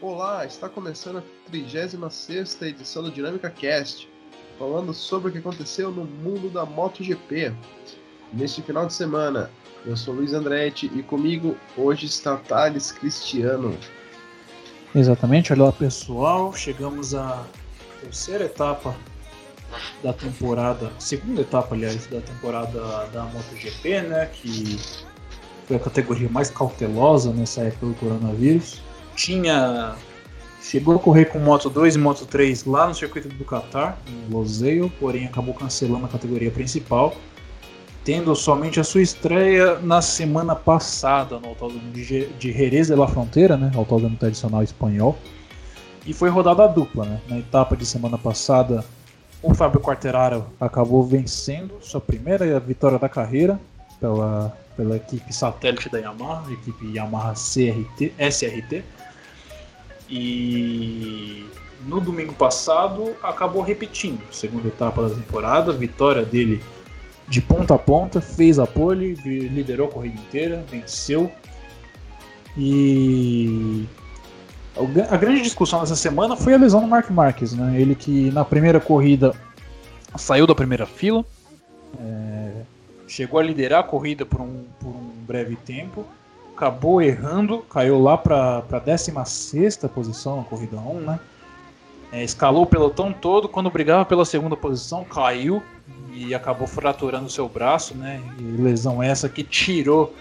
Olá, está começando a 36 edição do Dinâmica Cast, falando sobre o que aconteceu no mundo da MotoGP. Neste final de semana, eu sou Luiz Andretti e comigo hoje está Thales Cristiano. Exatamente, olha lá pessoal, chegamos à terceira etapa da temporada, segunda etapa, aliás, da temporada da MotoGP, né, que foi a categoria mais cautelosa nessa época do coronavírus. Tinha chegou a correr com Moto 2 e Moto 3 lá no circuito do Qatar, em Losail, porém acabou cancelando a categoria principal, tendo somente a sua estreia na semana passada no Autódromo de Jerez de la Fronteira, né, autódromo tradicional espanhol. E foi rodada dupla, né? Na etapa de semana passada, o Fábio Quartararo acabou vencendo sua primeira vitória da carreira pela, pela equipe satélite da Yamaha, equipe Yamaha CRT, SRT. E no domingo passado acabou repetindo, segunda etapa da temporada, vitória dele de ponta a ponta, fez a pole, liderou a corrida inteira, venceu. E a grande discussão dessa semana foi a lesão do Mark Marques, né? Ele que na primeira corrida saiu da primeira fila, é, chegou a liderar a corrida por um, por um breve tempo, acabou errando, caiu lá para a 16 posição na corrida 1, né? É, escalou o pelotão todo, quando brigava pela segunda posição, caiu e acabou fraturando seu braço, né? E lesão essa que tirou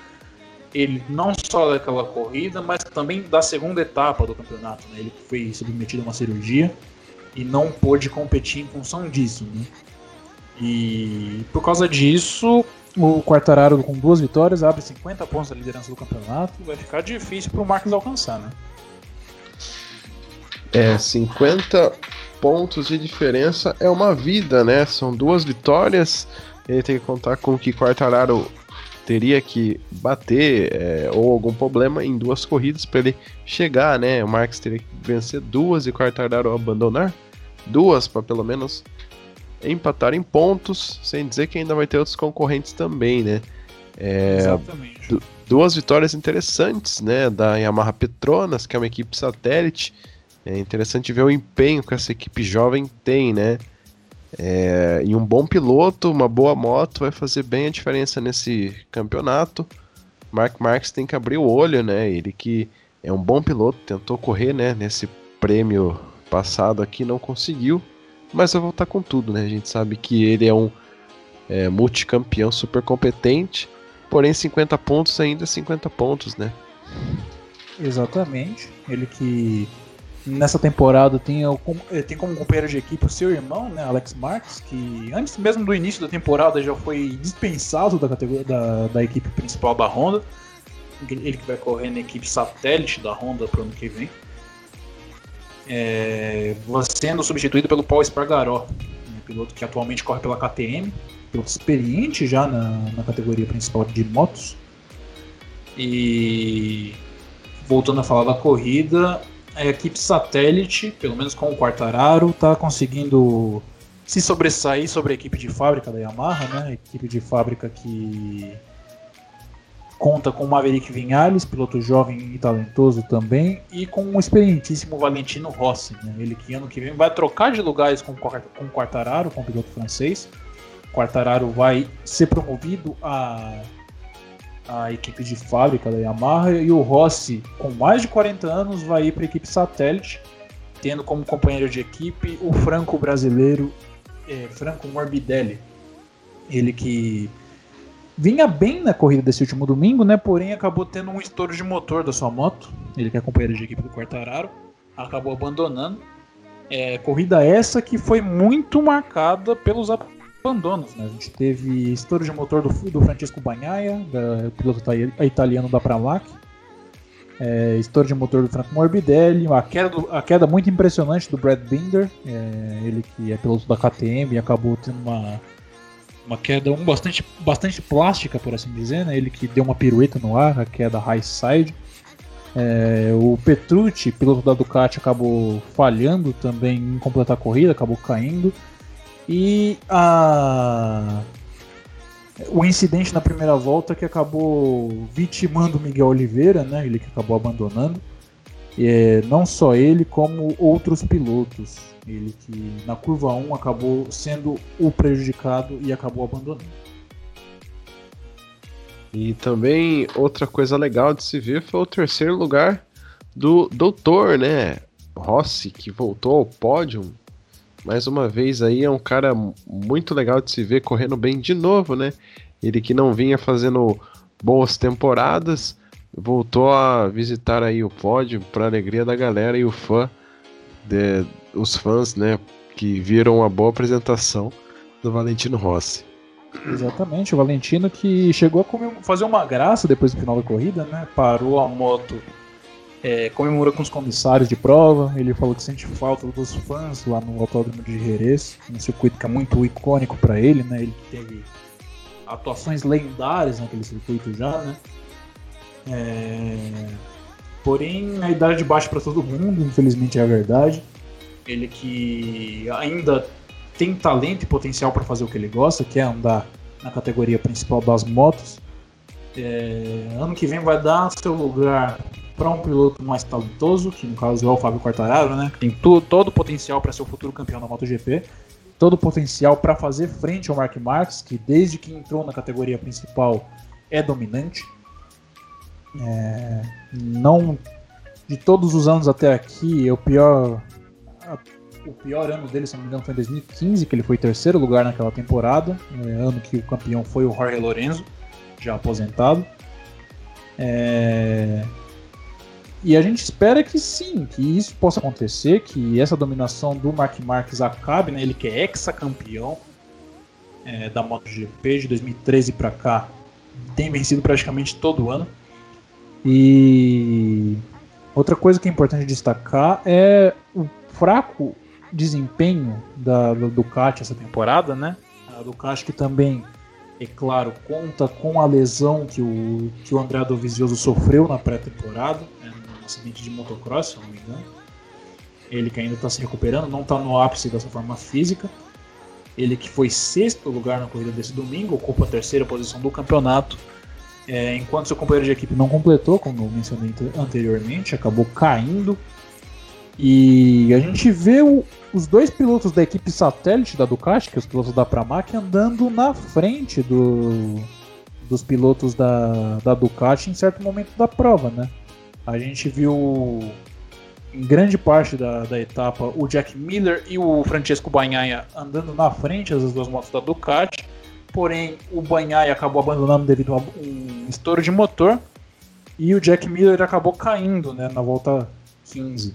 ele não só daquela corrida, mas também da segunda etapa do campeonato. Né? Ele foi submetido a uma cirurgia e não pôde competir em função disso. Né? E por causa disso, o Quartararo com duas vitórias abre 50 pontos da liderança do campeonato. Vai ficar difícil para o Marcos alcançar, né? É, 50 pontos de diferença é uma vida, né? São duas vitórias. Ele tem que contar com que Quartararo teria que bater é, ou algum problema em duas corridas para ele chegar, né? O Marques teria que vencer duas e o Quartararo abandonar duas para pelo menos empatar em pontos, sem dizer que ainda vai ter outros concorrentes também, né? É, Exatamente. duas vitórias interessantes, né? Da Yamaha Petronas, que é uma equipe satélite. É interessante ver o empenho que essa equipe jovem tem, né? É, e um bom piloto, uma boa moto vai fazer bem a diferença nesse campeonato. Mark Marques tem que abrir o olho, né? Ele que é um bom piloto, tentou correr, né? Nesse prêmio passado aqui, não conseguiu, mas vai voltar com tudo, né? A gente sabe que ele é um é, multicampeão super competente, porém 50 pontos ainda 50 pontos, né? Exatamente. Ele que nessa temporada tem, tem como companheiro de equipe o seu irmão, né, Alex Marques, que antes mesmo do início da temporada já foi dispensado da, categoria, da, da equipe principal da Honda. Ele que vai correr na equipe satélite da Honda para o ano que vem. É, sendo substituído pelo Paul Espargaró, um piloto que atualmente corre pela KTM, piloto experiente já na, na categoria principal de motos. E voltando a falar da corrida, a equipe satélite, pelo menos com o Quartararo, está conseguindo se sobressair sobre a equipe de fábrica da Yamaha, né? A equipe de fábrica que conta com o Maverick Vinhales, piloto jovem e talentoso também, e com o experientíssimo Valentino Rossi, né? ele que ano que vem vai trocar de lugares com, com o Quartararo, com o piloto francês. Quartararo vai ser promovido a a equipe de fábrica da Yamaha e o Rossi, com mais de 40 anos, vai ir para a equipe satélite, tendo como companheiro de equipe o franco brasileiro é, Franco Morbidelli. Ele que vinha bem na corrida desse último domingo, né? Porém acabou tendo um estouro de motor da sua moto. Ele que é companheiro de equipe do Quartararo, acabou abandonando. É, corrida essa que foi muito marcada pelos abandonos. Né? A gente teve estouro de motor do, do Francisco Bagnaia, da, piloto italiano da Pramac. É, estouro de motor do Franco Morbidelli, a queda, do, a queda muito impressionante do Brad Binder, é, ele que é piloto da KTM e acabou tendo uma, uma queda um, bastante, bastante plástica, por assim dizer, né? ele que deu uma pirueta no ar, a queda high side. É, o Petrucci, piloto da Ducati, acabou falhando também em completar a corrida, acabou caindo. E a o incidente na primeira volta que acabou vitimando o Miguel Oliveira, né? Ele que acabou abandonando. É, não só ele, como outros pilotos. Ele que na curva 1 acabou sendo o prejudicado e acabou abandonando. E também outra coisa legal de se ver foi o terceiro lugar do doutor, né? Rossi, que voltou ao pódio. Mais uma vez aí é um cara muito legal de se ver correndo bem de novo, né? Ele que não vinha fazendo boas temporadas, voltou a visitar aí o pódio para alegria da galera e o fã de, os fãs, né, que viram uma boa apresentação do Valentino Rossi. Exatamente, o Valentino que chegou a fazer uma graça depois do final da corrida, né? Parou a moto, é, comemorou com os comissários de prova. Ele falou que sente falta dos fãs lá no Autódromo de Jerez, um circuito que é muito icônico para ele, né? Ele teve atuações lendárias naquele circuito já, né? É... Porém, a idade de baixo para todo mundo, infelizmente é a verdade. Ele que ainda tem talento e potencial para fazer o que ele gosta, que é andar na categoria principal das motos. É, ano que vem vai dar seu lugar para um piloto mais talentoso, que no caso é o Fábio Quartararo, né? Tem todo o potencial para ser o futuro campeão da MotoGP, todo o potencial para fazer frente ao Mark Marques, que desde que entrou na categoria principal é dominante. É, não de todos os anos até aqui, o pior o pior ano dele, se não me engano, foi em 2015, que ele foi terceiro lugar naquela temporada, é, ano que o campeão foi o Jorge Lorenzo, já aposentado. É... E a gente espera que sim, que isso possa acontecer, que essa dominação do Mark Marques acabe, né? Ele que é ex-campeão é, da MotoGP de 2013 para cá, tem vencido praticamente todo ano. E outra coisa que é importante destacar é o fraco desempenho da, Ducati essa temporada, né? A Ducati que também, é claro, conta com a lesão que o, que o André Dovizioso sofreu na pré-temporada, né, num acidente de motocross, se não me engano. Ele que ainda está se recuperando, não está no ápice dessa forma física. Ele que foi sexto lugar na corrida desse domingo, ocupa a terceira posição do campeonato. É, enquanto seu companheiro de equipe não completou, como eu mencionei anteriormente, acabou caindo e a gente vê o, os dois pilotos da equipe satélite da Ducati, que é os pilotos da Pramac, andando na frente do, dos pilotos da, da Ducati em certo momento da prova, né? A gente viu em grande parte da, da etapa o Jack Miller e o Francesco Bagnaia andando na frente das duas motos da Ducati, porém o Bagnaia acabou abandonando devido a um estouro de motor e o Jack Miller acabou caindo né, na volta 15.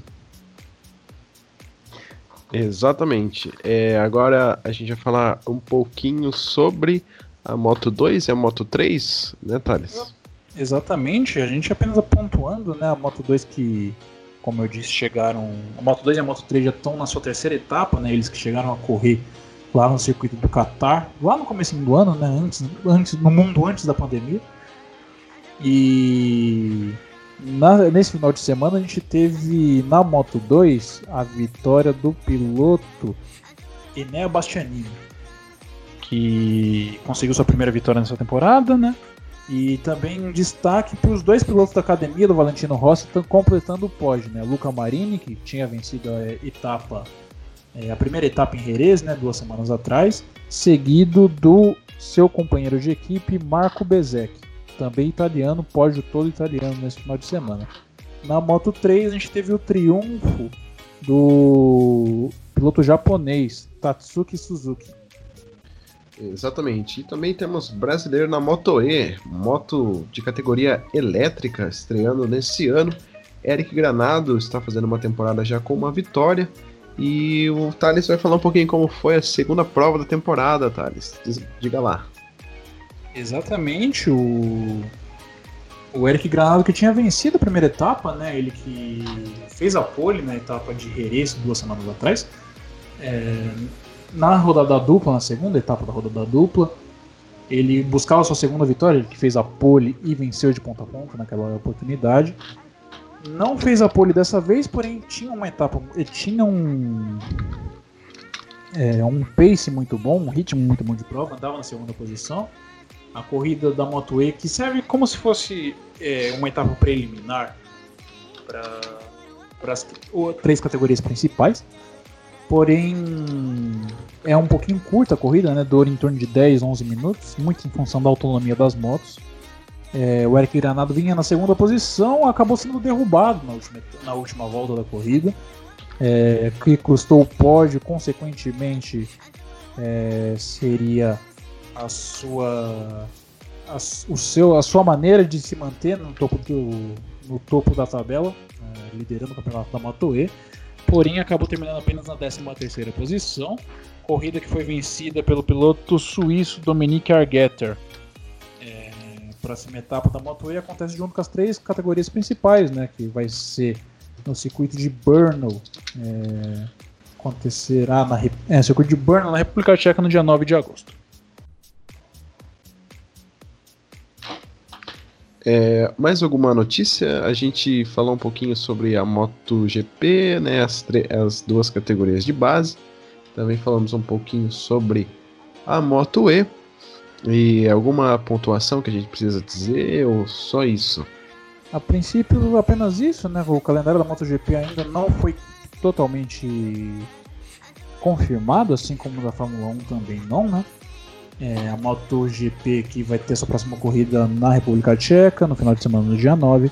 Exatamente. É, agora a gente vai falar um pouquinho sobre a Moto 2 e a Moto 3, né, Thales? Exatamente, a gente apenas pontuando, né, a Moto 2 que, como eu disse, chegaram. A Moto 2 e a Moto 3 já estão na sua terceira etapa, né? Eles que chegaram a correr lá no circuito do Qatar, lá no começo do ano, né? Antes, antes, no mundo antes da pandemia. E na, nesse final de semana a gente teve na Moto 2 a vitória do piloto Enea Bastianini, que conseguiu sua primeira vitória nessa temporada, né? E também um destaque para os dois pilotos da academia do Valentino Rossi estão completando o pódio, né? Luca Marini, que tinha vencido a etapa, é, a primeira etapa em Jerez, né, duas semanas atrás, seguido do seu companheiro de equipe Marco Bezek também italiano, pódio todo italiano nesse final de semana. Na Moto 3 a gente teve o triunfo do piloto japonês Tatsuki Suzuki. Exatamente. E também temos brasileiro na Moto E, moto de categoria elétrica, estreando nesse ano. Eric Granado está fazendo uma temporada já com uma vitória. E o Thales vai falar um pouquinho como foi a segunda prova da temporada, Thales. Diga lá. Exatamente, o, o Eric Granado que tinha vencido a primeira etapa, né? Ele que fez a pole na etapa de Jerez duas semanas atrás. É, na rodada dupla, na segunda etapa da rodada dupla, ele buscava sua segunda vitória, ele que fez a pole e venceu de ponta a ponta naquela oportunidade. Não fez a pole dessa vez, porém tinha uma etapa, tinha um é, um pace muito bom, um ritmo muito bom de prova, andava na segunda posição a corrida da Moto E, que serve como se fosse é, uma etapa preliminar para as três categorias principais. Porém, é um pouquinho curta a corrida, né? Dura em torno de 10, 11 minutos, muito em função da autonomia das motos. É, o Eric Granado vinha na segunda posição, acabou sendo derrubado na última, na última volta da corrida, é, que custou o pódio, consequentemente é, seria a sua a, o seu, a sua maneira de se manter no topo, do, no topo da tabela, é, liderando o campeonato da Moto E porém acabou terminando apenas na 13ª posição, corrida que foi vencida pelo piloto suíço Dominique Argetter. É, próxima etapa da Moto E acontece junto com as três categorias principais, né, que vai ser no circuito de Brno, é, acontecerá na é, circuito de Brno na República Tcheca no dia 9 de agosto. É, mais alguma notícia? A gente falou um pouquinho sobre a MotoGP, né, as, as duas categorias de base. Também falamos um pouquinho sobre a Moto E. E alguma pontuação que a gente precisa dizer ou só isso? A princípio, apenas isso, né? O calendário da MotoGP ainda não foi totalmente confirmado, assim como da Fórmula 1 também não, né? É, a MotoGP que vai ter sua próxima corrida na República Tcheca no final de semana, no dia 9.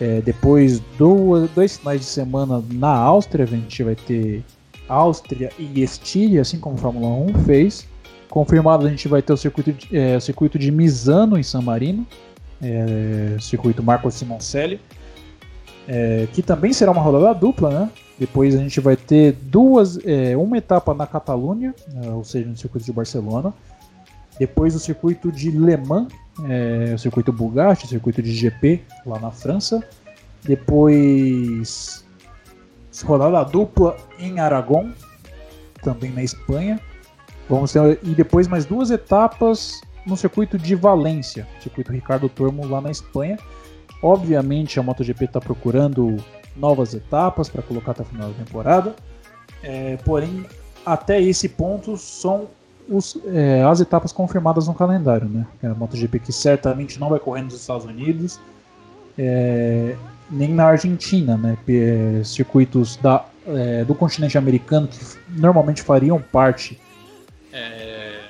É, depois do, dois finais de semana na Áustria, a gente vai ter Áustria e Estíria, assim como a Fórmula 1 fez. Confirmado, a gente vai ter o circuito de, é, circuito de Misano em San Marino, é, circuito Marco Simoncelli, é, que também será uma rodada dupla, né? Depois a gente vai ter duas, é, uma etapa na Catalunha, é, ou seja, no circuito de Barcelona, depois o circuito de Le Mans, é, o circuito Bugatti, o circuito de GP lá na França. Depois rodada dupla em Aragon, também na Espanha. Vamos ter, e depois mais duas etapas no circuito de Valência, circuito Ricardo Tormo lá na Espanha. Obviamente a MotoGP está procurando novas etapas para colocar até o final da temporada. É, porém, até esse ponto são os, é, as etapas confirmadas no calendário, né? É a MotoGP que certamente não vai correr nos Estados Unidos, é, nem na Argentina, né? É, circuitos da, é, do continente americano que normalmente fariam parte é,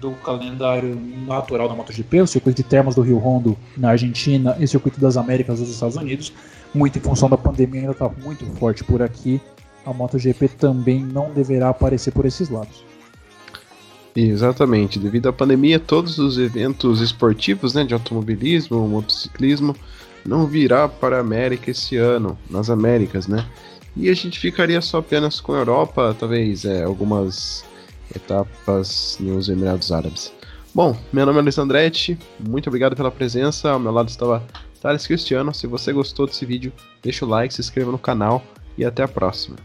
do calendário natural da MotoGP, o circuito de termas do Rio Rondo na Argentina e o circuito das Américas dos Estados Unidos, muito em função da pandemia ainda está muito forte por aqui. A MotoGP também não deverá aparecer por esses lados. Exatamente. Devido à pandemia, todos os eventos esportivos né, de automobilismo, motociclismo, não virá para a América esse ano, nas Américas, né? E a gente ficaria só apenas com a Europa, talvez é, algumas etapas nos Emirados Árabes. Bom, meu nome é Luiz Andretti, muito obrigado pela presença. Ao meu lado estava Thales Cristiano. Se você gostou desse vídeo, deixa o like, se inscreva no canal e até a próxima.